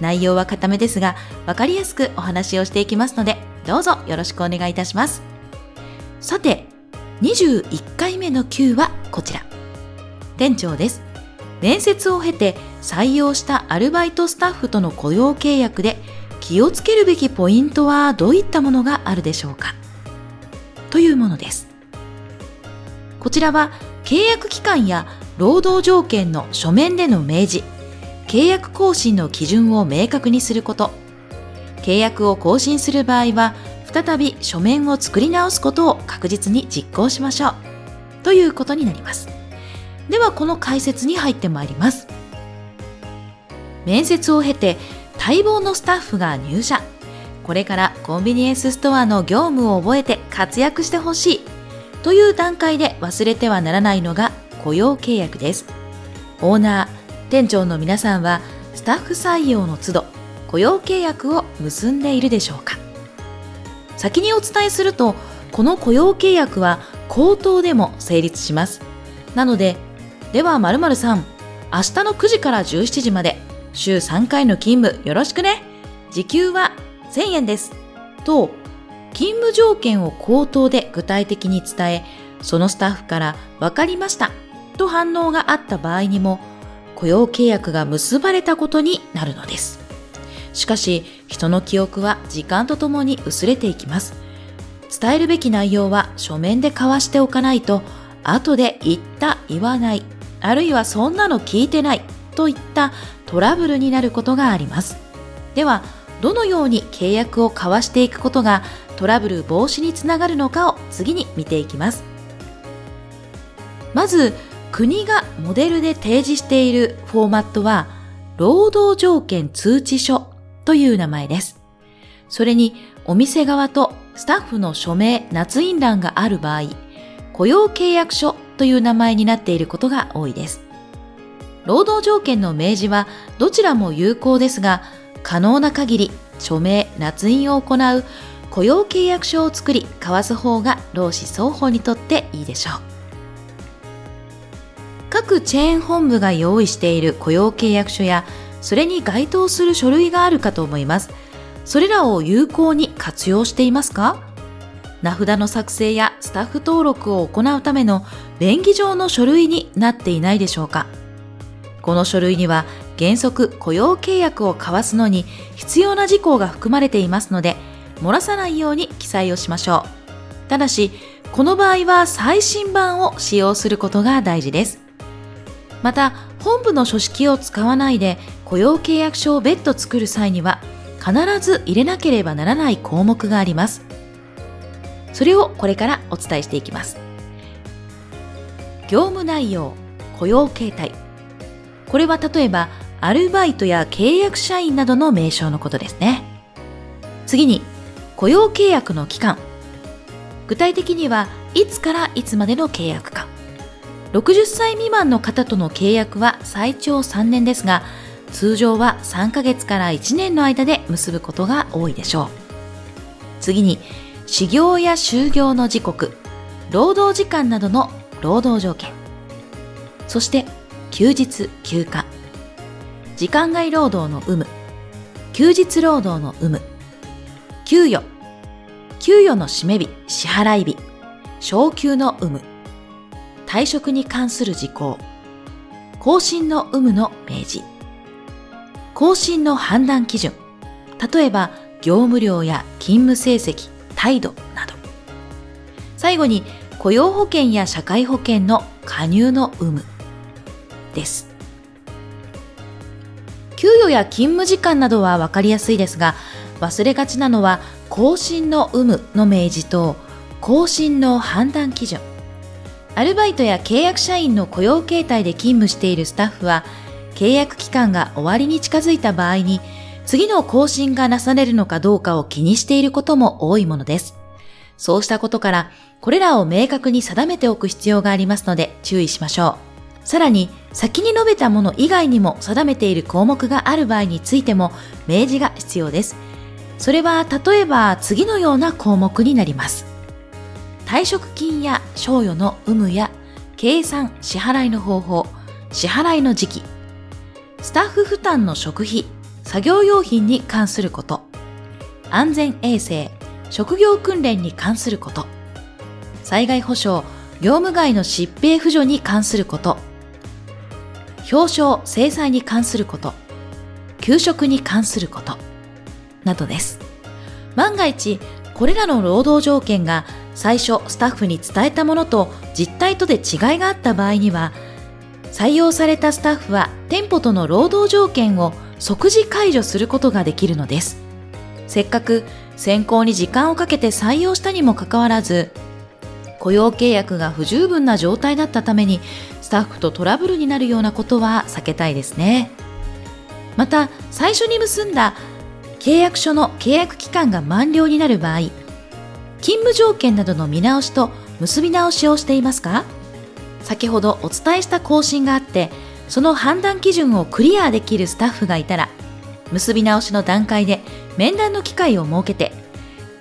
内容は固めですが分かりやすくお話をしていきますのでどうぞよろしくお願いいたします。さて21回目の Q はこちら。店長です。面接を経て採用したアルバイトスタッフとの雇用契約で気をつけるべきポイントはどういったものがあるでしょうか。というものです。こちらは契約期間や労働条件の書面での明示。契約更新の基準を明確にすること。契約を更新する場合は再び書面を作り直すことを確実に実行しましょう。ということになります。ではこの解説に入ってまいります。面接を経て待望のスタッフが入社。これからコンビニエンスストアの業務を覚えて活躍してほしい。という段階で忘れてはならないのが雇用契約です。オーナー店長の皆さんはスタッフ採用の都度雇用契約を結んでいるでしょうか。先にお伝えするとこの雇用契約は口頭でも成立します。なのででは〇〇さん明日の9時から17時まで週3回の勤務よろしくね。時給は1000円です。と勤務条件を口頭で具体的に伝えそのスタッフから分かりました。と反応があった場合にも雇用契約が結ばれたことになるのです。しかし、人の記憶は時間とともに薄れていきます。伝えるべき内容は書面で交わしておかないと、後で言った、言わない、あるいはそんなの聞いてないといったトラブルになることがあります。では、どのように契約を交わしていくことがトラブル防止につながるのかを次に見ていきます。まず、国がモデルで提示しているフォーマットは、労働条件通知書という名前です。それに、お店側とスタッフの署名、捺印欄がある場合、雇用契約書という名前になっていることが多いです。労働条件の明示はどちらも有効ですが、可能な限り署名、捺印を行う雇用契約書を作り交わす方が労使双方にとっていいでしょう。各チェーン本部が用意している雇用契約書やそれに該当する書類があるかと思います。それらを有効に活用していますか？名札の作成やスタッフ登録を行うための便宜上の書類になっていないでしょうか？この書類には原則雇用契約を交わすのに必要な事項が含まれていますので漏らさないように記載をしましょう。ただしこの場合は最新版を使用することが大事です。また本部の書式を使わないで雇用契約書を別途作る際には必ず入れなければならない項目があります。それをこれからお伝えしていきます。業務内容雇用形態。これは例えばアルバイトや契約社員などの名称のことですね。次に雇用契約の期間。具体的にはいつからいつまでの契約か。60歳未満の方との契約は最長3年ですが、通常は3ヶ月から1年の間で結ぶことが多いでしょう。次に、始業や就業の時刻、労働時間などの労働条件。そして、休日、休暇。時間外労働の有無。休日労働の有無。給与。給与の締め日、支払い日。昇給の有無。退職に関する事項、更新の有無の明示、更新の判断基準、例えば業務量や勤務成績、態度など。最後に雇用保険や社会保険の加入の有無です。給与や勤務時間などはわかりやすいですが、忘れがちなのは更新の有無の明示と更新の判断基準。アルバイトや契約社員の雇用形態で勤務しているスタッフは、契約期間が終わりに近づいた場合に、次の更新がなされるのかどうかを気にしていることも多いものです。そうしたことから、これらを明確に定めておく必要がありますので注意しましょう。さらに、先に述べたもの以外にも定めている項目がある場合についても明示が必要です。それは例えば次のような項目になります。退職金や賞与の有無や計算、支払いの方法、支払いの時期、スタッフ負担の食費、作業用品に関すること、安全衛生、職業訓練に関すること、災害保障、業務外の疾病扶助に関すること、表彰、制裁に関すること、給食に関すること、などです。万が一、これらの労働条件が最初スタッフに伝えたものと実態とで違いがあった場合には、採用されたスタッフは店舗との労働条件を即時解除することができるのです。せっかく選考に時間をかけて採用したにもかかわらず、雇用契約が不十分な状態だったためにスタッフとトラブルになるようなことは避けたいですね。また、最初に結んだ契約書の契約期間が満了になる場合、勤務条件などの見直しと結び直しをしていますか？先ほどお伝えした更新があって、その判断基準をクリアできるスタッフがいたら、結び直しの段階で面談の機会を設けて、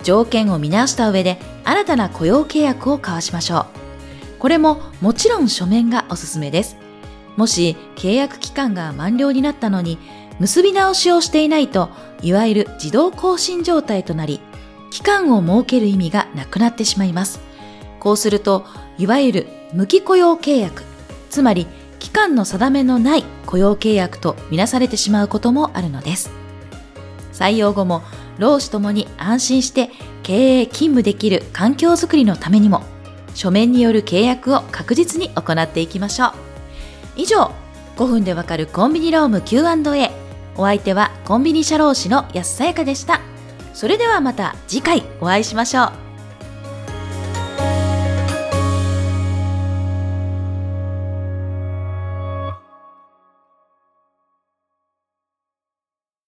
条件を見直した上で新たな雇用契約を交わしましょう。これももちろん書面がおすすめです。もし契約期間が満了になったのに結び直しをしていないと、いわゆる自動更新状態となり、期間を設ける意味がなくなってしまいます。こうすると、いわゆる無期雇用契約、つまり期間の定めのない雇用契約とみなされてしまうこともあるのです。採用後も労使ともに安心して経営勤務できる環境づくりのためにも、書面による契約を確実に行っていきましょう。以上、5分でわかるコンビニローム Q&A。お相手はコンビニ社労士の安さやかでした。それではまた次回お会いしましょう。